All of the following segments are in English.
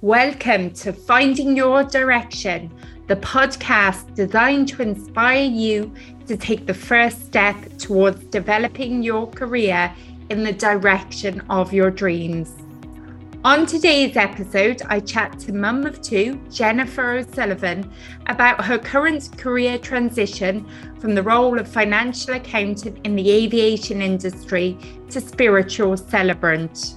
Welcome to Finding Your Direction, the podcast designed to inspire you to take the first step towards developing your career in the direction of your dreams. On today's episode, I chat to mum of two, Jennifer O'Sullivan, about her current career transition from the role of financial accountant in the aviation industry to spiritual celebrant.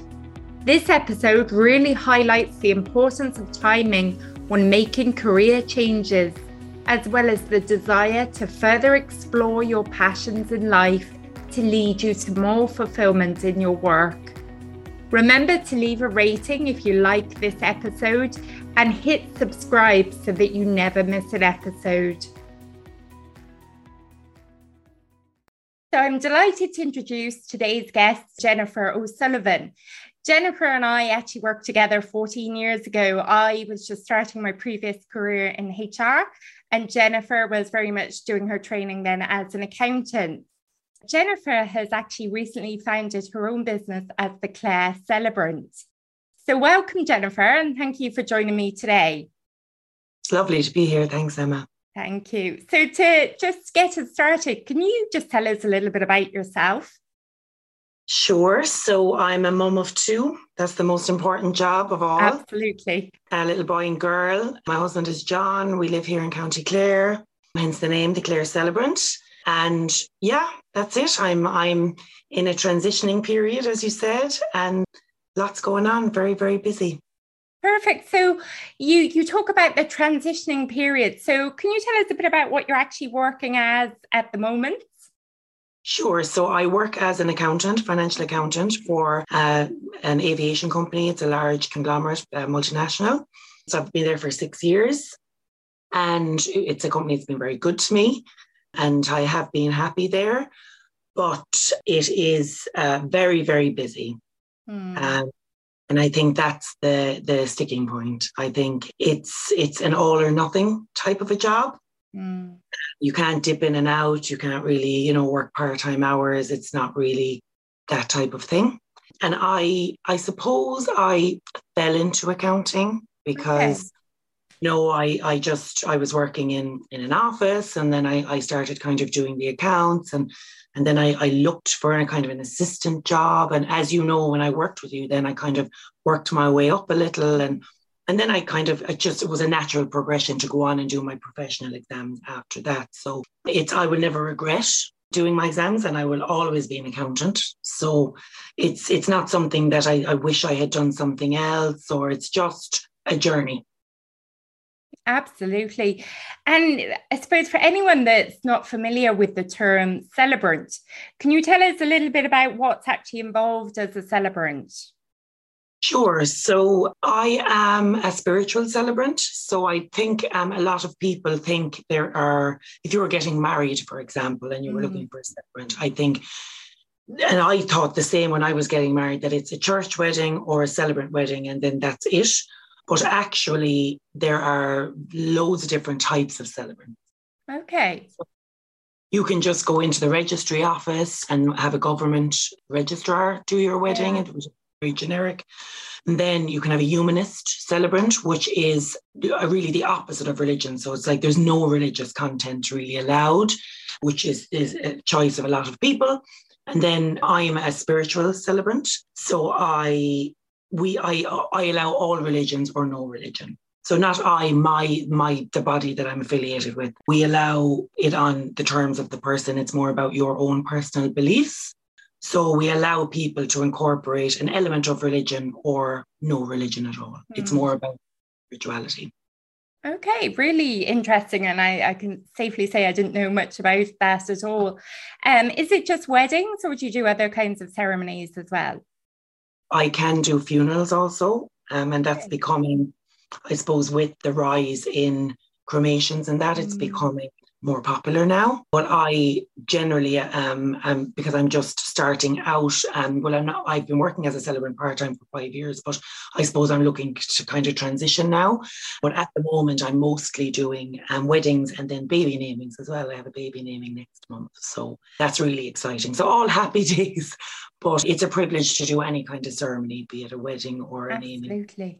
This episode really highlights the importance of timing when making career changes, as well as the desire to further explore your passions in life to lead you to more fulfillment in your work. Remember to leave a rating if you like this episode and hit subscribe so that you never miss an episode. So I'm delighted to introduce today's guest, Jennifer O'Sullivan. Jennifer and I actually worked together 14 years ago. I was just starting my previous career in HR, and Jennifer was very much doing her training then as an accountant. Jennifer has actually recently founded her own business as the Clare Celebrant. So, welcome, Jennifer, and thank you for joining me today. It's lovely to be here. Thanks, Emma. Thank you. So, to just get us started, can you just tell us a little bit about yourself? Sure. So, I'm a mum of two. That's the most important job of all. Absolutely. A little boy and girl. My husband is John. We live here in County Clare, hence the name, the Clare Celebrant. And yeah, that's it. I'm I'm in a transitioning period, as you said, and lots going on. Very very busy. Perfect. So you you talk about the transitioning period. So can you tell us a bit about what you're actually working as at the moment? Sure. So I work as an accountant, financial accountant for uh, an aviation company. It's a large conglomerate, uh, multinational. So I've been there for six years, and it's a company that's been very good to me and I have been happy there. But it is uh, very, very busy. Mm. Um, and I think that's the the sticking point. I think it's it's an all or nothing type of a job. Mm. You can't dip in and out. You can't really, you know, work part time hours. It's not really that type of thing. And I I suppose I fell into accounting because no, I, I just I was working in in an office and then I, I started kind of doing the accounts and and then I, I looked for a kind of an assistant job. And as you know, when I worked with you, then I kind of worked my way up a little and and then I kind of it just it was a natural progression to go on and do my professional exams after that. So it's I will never regret doing my exams and I will always be an accountant. So it's it's not something that I, I wish I had done something else or it's just a journey. Absolutely. And I suppose for anyone that's not familiar with the term celebrant, can you tell us a little bit about what's actually involved as a celebrant? Sure. So I am a spiritual celebrant. So I think um, a lot of people think there are, if you were getting married, for example, and you were mm. looking for a celebrant, I think, and I thought the same when I was getting married, that it's a church wedding or a celebrant wedding, and then that's it. But actually, there are loads of different types of celebrants. Okay. So you can just go into the registry office and have a government registrar do your wedding. Yeah. It was very generic. And then you can have a humanist celebrant, which is really the opposite of religion. So it's like there's no religious content really allowed, which is, is a choice of a lot of people. And then I'm a spiritual celebrant. So I we I I allow all religions or no religion. So not I, my my the body that I'm affiliated with. We allow it on the terms of the person. It's more about your own personal beliefs. So we allow people to incorporate an element of religion or no religion at all. Mm. It's more about spirituality. Okay, really interesting. And I, I, can safely say I didn't know much about that at all. Um, is it just weddings or would you do other kinds of ceremonies as well? I can do funerals also, um, and that's becoming, I suppose, with the rise in cremations and that, it's mm. becoming more popular now. But I generally um, um because I'm just starting out and well I'm not I've been working as a celebrant part-time for five years, but I suppose I'm looking to kind of transition now. But at the moment I'm mostly doing um, weddings and then baby namings as well. I have a baby naming next month. So that's really exciting. So all happy days. But it's a privilege to do any kind of ceremony, be it a wedding or a Absolutely. naming. Absolutely.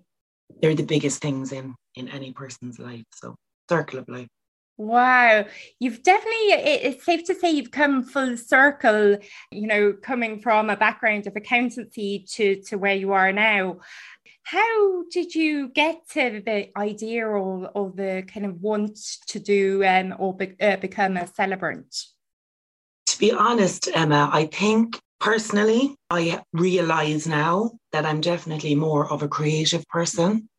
They're the biggest things in in any person's life. So circle of life. Wow, you've definitely, it's safe to say you've come full circle, you know, coming from a background of accountancy to, to where you are now. How did you get to the idea or, or the kind of want to do um, or be, uh, become a celebrant? To be honest, Emma, I think personally, I realize now that I'm definitely more of a creative person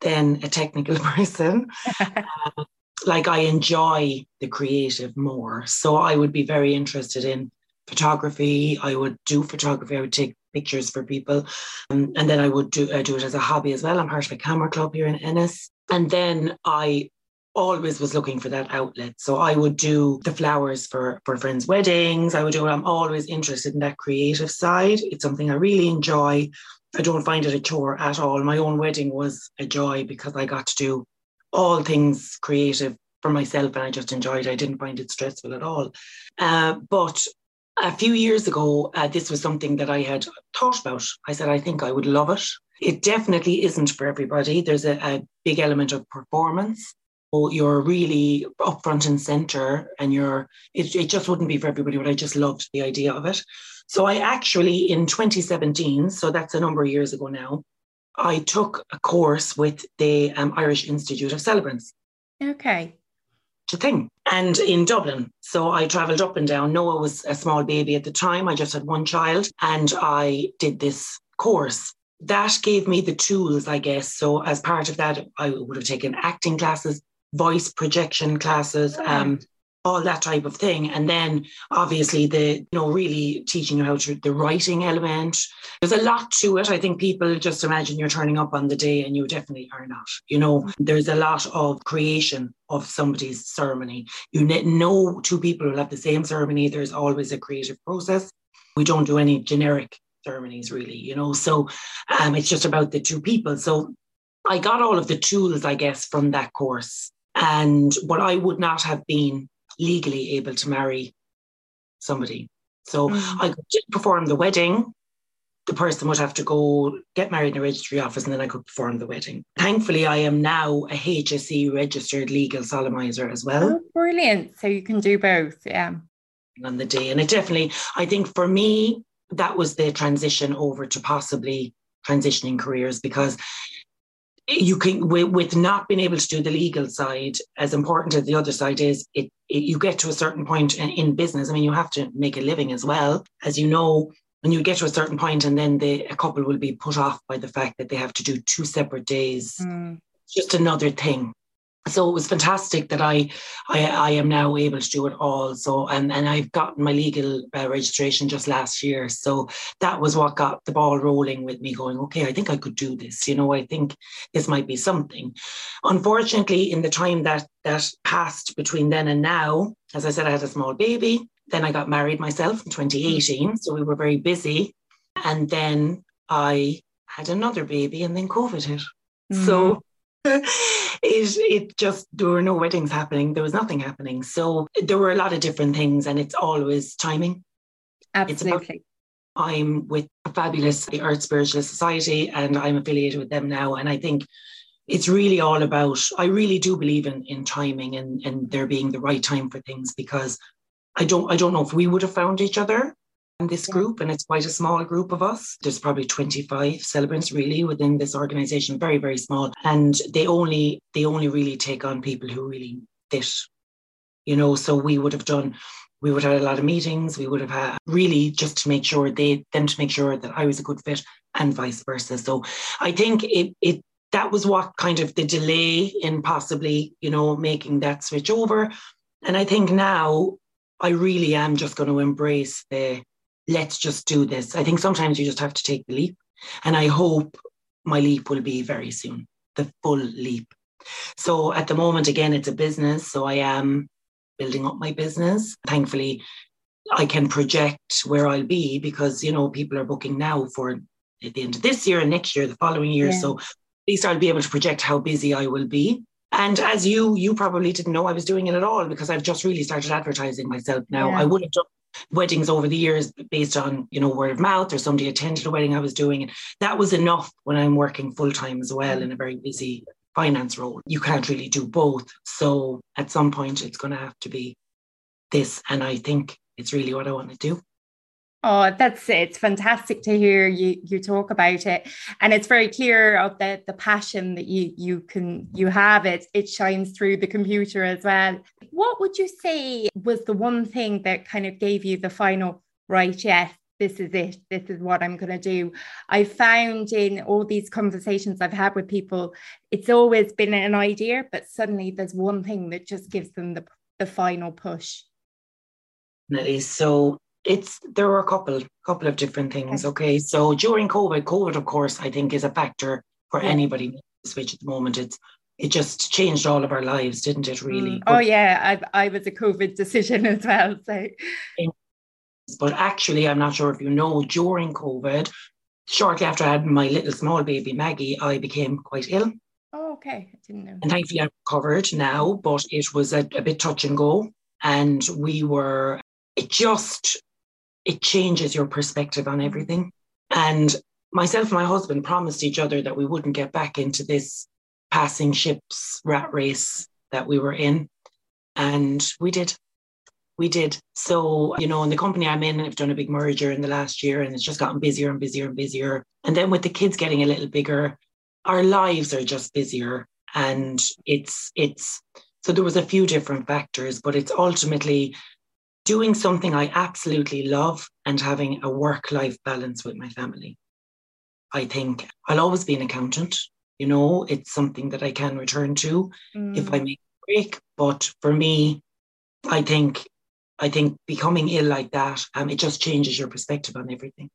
than a technical person. like I enjoy the creative more. So I would be very interested in photography. I would do photography. I would take pictures for people, um, and then I would do uh, do it as a hobby as well. I'm part of a camera club here in Ennis, and then I always was looking for that outlet. So I would do the flowers for for friends' weddings. I would do. It. I'm always interested in that creative side. It's something I really enjoy. I don't find it a chore at all. My own wedding was a joy because I got to do all things creative for myself and I just enjoyed it. I didn't find it stressful at all. Uh, but a few years ago, uh, this was something that I had thought about. I said, I think I would love it. It definitely isn't for everybody. There's a, a big element of performance. So you're really up front and center, and you're it, it just wouldn't be for everybody, but I just loved the idea of it. So I actually in 2017, so that's a number of years ago now, I took a course with the um, Irish Institute of Celebrants. Okay. To thing. And in Dublin. So I travelled up and down. Noah was a small baby at the time. I just had one child and I did this course. That gave me the tools, I guess. So as part of that, I would have taken acting classes, voice projection classes, um, all that type of thing. And then obviously the, you know, really teaching you how to the writing element. There's a lot to it. I think people just imagine you're turning up on the day and you definitely are not. You know, there's a lot of creation of somebody's ceremony. You know two people will have the same ceremony. There's always a creative process. We don't do any generic ceremonies really, you know. So um, it's just about the two people. So I got all of the tools, I guess, from that course. And what I would not have been legally able to marry somebody. So mm. I could perform the wedding. The person would have to go get married in the registry office and then I could perform the wedding. Thankfully, I am now a HSE registered legal solemnizer as well. Oh, brilliant. So you can do both. Yeah. On the day. And it definitely, I think for me, that was the transition over to possibly transitioning careers because you can with, with, not being able to do the legal side as important as the other side is it, it, you get to a certain point in, in, business. I mean you have to make a living as well as you know when you get to a certain point and then the, a couple will be put off by the fact that they have to do two separate days. Mm. just another thing so it was fantastic that I, I, I am now able to do it all. So and and I've gotten my legal uh, registration just last year. So that was what got the ball rolling with me. Going, okay, I think I could do this. You know, I think this might be something. Unfortunately, in the time that that passed between then and now, as I said, I had a small baby. Then I got married myself in 2018. So we were very busy, and then I had another baby, and then COVID hit. Mm-hmm. So it it just there were no weddings happening. There was nothing happening. So there were a lot of different things, and it's always timing. Absolutely. I'm with a fabulous the Earth Spiritual Society, and I'm affiliated with them now. And I think it's really all about. I really do believe in in timing and and there being the right time for things because I don't I don't know if we would have found each other this group, and it's quite a small group of us. There's probably 25 celebrants really within this organization, very, very small. And they only they only really take on people who really fit. You know, so we would have done we would have had a lot of meetings. We would have had really just to make sure they them to make sure that I was a good fit and vice versa. So I think it it that was what kind of the delay in possibly, you know, making that switch over. And I think now I really am just going to embrace the let's just do this. I think sometimes you just have to take the leap. And I hope my leap will be very soon, the full leap. So at the moment, again, it's a business. So I am building up my business. Thankfully, I can project where I'll be because, you know, people are booking now for at the end of this year and next year, the following year. Yeah. So at least I'll be able to project how busy I will be. And as you, you probably didn't know I was doing it at all because I've just really started advertising myself now. Yeah. I would have done weddings over the years based on you know word of mouth or somebody attended a wedding I was doing. And that was enough when I'm working full time as well in a very busy finance role. You can't really do both. So at some point it's going to have to be this. And I think it's really what I want to do Oh, that's it's fantastic to hear you you talk about it, and it's very clear of the the passion that you you can you have. It it shines through the computer as well. What would you say was the one thing that kind of gave you the final right? Yes, this is it. This is what I'm going to do. I found in all these conversations I've had with people, it's always been an idea, but suddenly there's one thing that just gives them the the final push. Definitely. So it's there were a couple couple of different things. Okay, so during COVID, COVID of course I think is a factor for yeah. anybody switch at the moment. It's it just changed all of our lives, didn't it? Really. Mm. Oh yeah, I I was a COVID decision as well. So. But actually, I'm not sure if you know. During COVID, shortly after I had my little small baby Maggie, I became quite ill. Oh, okay. I didn't know. And thankfully, I'm recovered now, but it was a, a bit touch and go. And we were, it just it changes your perspective on everything. And myself and my husband promised each other that we wouldn't get back into this passing ships rat race that we were in. And we did. We did. So, you know, in the company I'm in, I've done a big merger in the last year and it's just gotten busier and busier and busier. And then with the kids getting a little bigger, our lives are just busier. And it's, it's, so there was a few different factors, but it's ultimately doing something I absolutely love and having a work life balance with my family. I think I'll always be an accountant. You know, it's something that I can return to mm. if I make a break. But for me, I think I think becoming ill like that, um, it just changes your perspective on everything.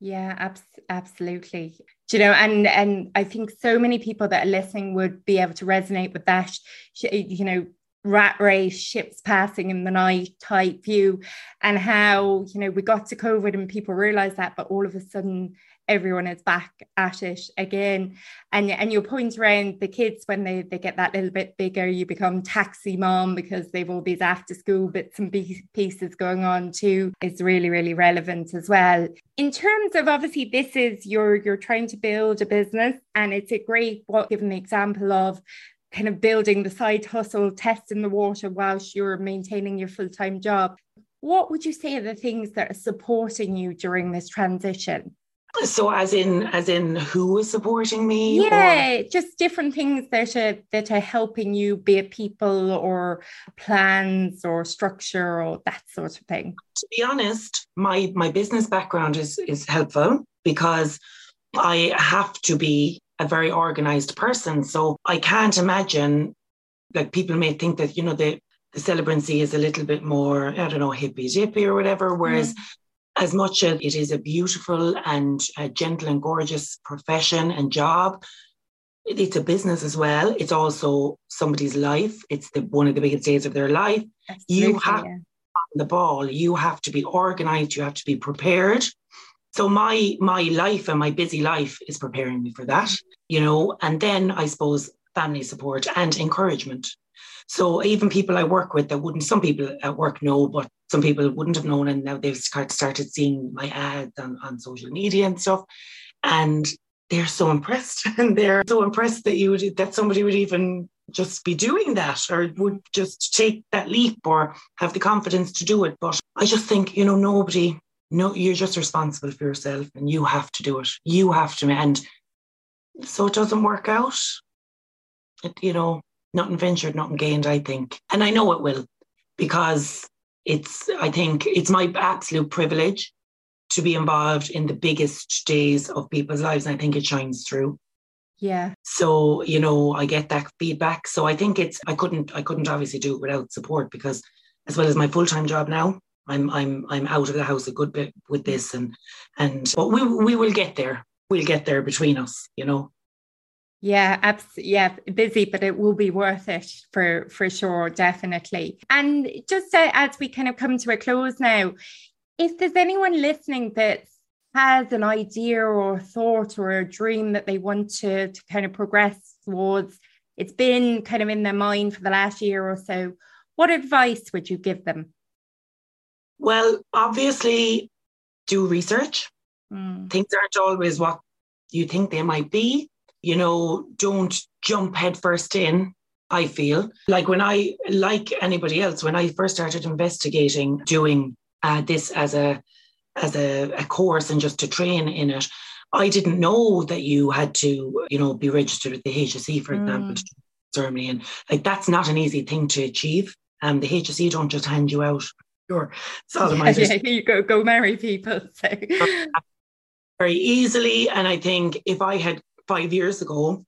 Yeah, abs- absolutely. Do you know, and and I think so many people that are listening would be able to resonate with that. You know, rat race, ships passing in the night type view, and how, you know, we got to COVID and people realized that, but all of a sudden everyone is back at it again. And, and your point around the kids when they, they get that little bit bigger, you become taxi mom because they've all these after school bits and pieces going on too is really, really relevant as well. In terms of obviously this is you're you're trying to build a business and it's a great what given the example of kind of building the side hustle, testing the water whilst you're maintaining your full time job. What would you say are the things that are supporting you during this transition? So, as in, as in, who is supporting me? Yeah, or? just different things that are that are helping you, be it people or plans or structure or that sort of thing. To be honest, my my business background is is helpful because I have to be a very organized person. So I can't imagine, like people may think that, you know, the, the celebrancy is a little bit more, I don't know, hippy dippy or whatever, whereas mm. as much as it is a beautiful and a gentle and gorgeous profession and job, it's a business as well. It's also somebody's life. It's the one of the biggest days of their life. Absolutely, you have yeah. the ball. You have to be organized. You have to be prepared. So my my life and my busy life is preparing me for that, you know, and then I suppose family support and encouragement. So even people I work with that wouldn't, some people at work know, but some people wouldn't have known, and now they've started seeing my ads on, on social media and stuff, and they're so impressed, and they're so impressed that you would that somebody would even just be doing that or would just take that leap or have the confidence to do it. But I just think, you know, nobody no, you're just responsible for yourself and you have to do it. You have to. And so it doesn't work out. It, you know, nothing ventured, nothing gained, I think. And I know it will because it's, I think it's my absolute privilege to be involved in the biggest days of people's lives. And I think it shines through. Yeah. So, you know, I get that feedback. So I think it's I couldn't I couldn't obviously do it without support because as well as my full-time job now, I'm I'm I'm out of the house a good bit with this and and but we we will get there. We'll get there between us, you know. Yeah, absolutely. Yeah, busy, but it will be worth it for for sure, definitely. And just as we kind of come to a close now, if there's anyone listening that has an idea or a thought or a dream that they want to to kind of progress towards, it's been kind of in their mind for the last year or so. What advice would you give them? Well, obviously, do research. Mm. Things aren't always what you think they might be. You know, don't jump headfirst in. I feel like when I, like anybody else, when I first started investigating doing uh, this as a as a, a course and just to train in it, I didn't know that you had to, you know, be registered with the HSE, for example, Mm. to Germany, and like that's not an easy thing to achieve. Um, the HSE don't just hand you out your Yeah, solemnizers yeah, you go go marry people. So very easily. And I think if I had five years ago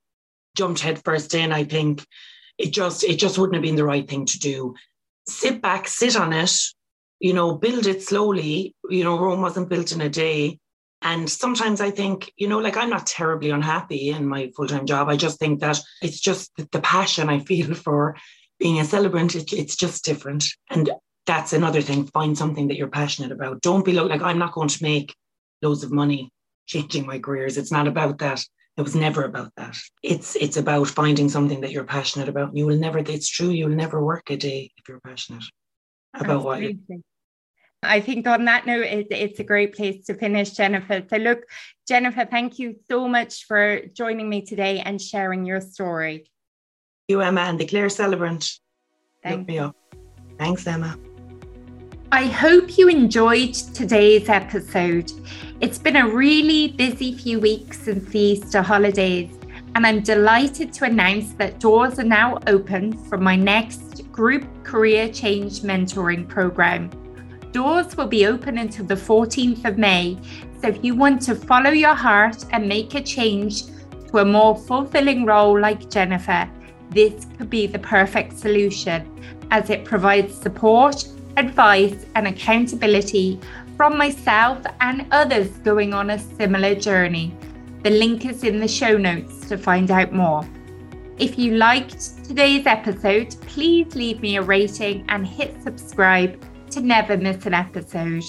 jumped headfirst in, I think it just it just wouldn't have been the right thing to do. Sit back, sit on it, you know, build it slowly. You know, Rome wasn't built in a day. And sometimes I think, you know, like I'm not terribly unhappy in my full time job. I just think that it's just the, the passion I feel for being a celebrant. It, it's just different. And that's another thing. Find something that you're passionate about. Don't be like, I'm not going to make loads of money changing my careers. It's not about that. It was never about that. It's it's about finding something that you're passionate about. You will never. It's true. You will never work a day if you're passionate about what you. I think on that note, it, it's a great place to finish, Jennifer. So, look, Jennifer, thank you so much for joining me today and sharing your story. You Emma and the Clare celebrant. Look Thank me up. Thanks, Emma. I hope you enjoyed today's episode. It's been a really busy few weeks since the Easter holidays, and I'm delighted to announce that doors are now open for my next group career change mentoring program. Doors will be open until the 14th of May, so if you want to follow your heart and make a change to a more fulfilling role like Jennifer, this could be the perfect solution as it provides support advice, and accountability from myself and others going on a similar journey. The link is in the show notes to find out more. If you liked today's episode, please leave me a rating and hit subscribe to never miss an episode.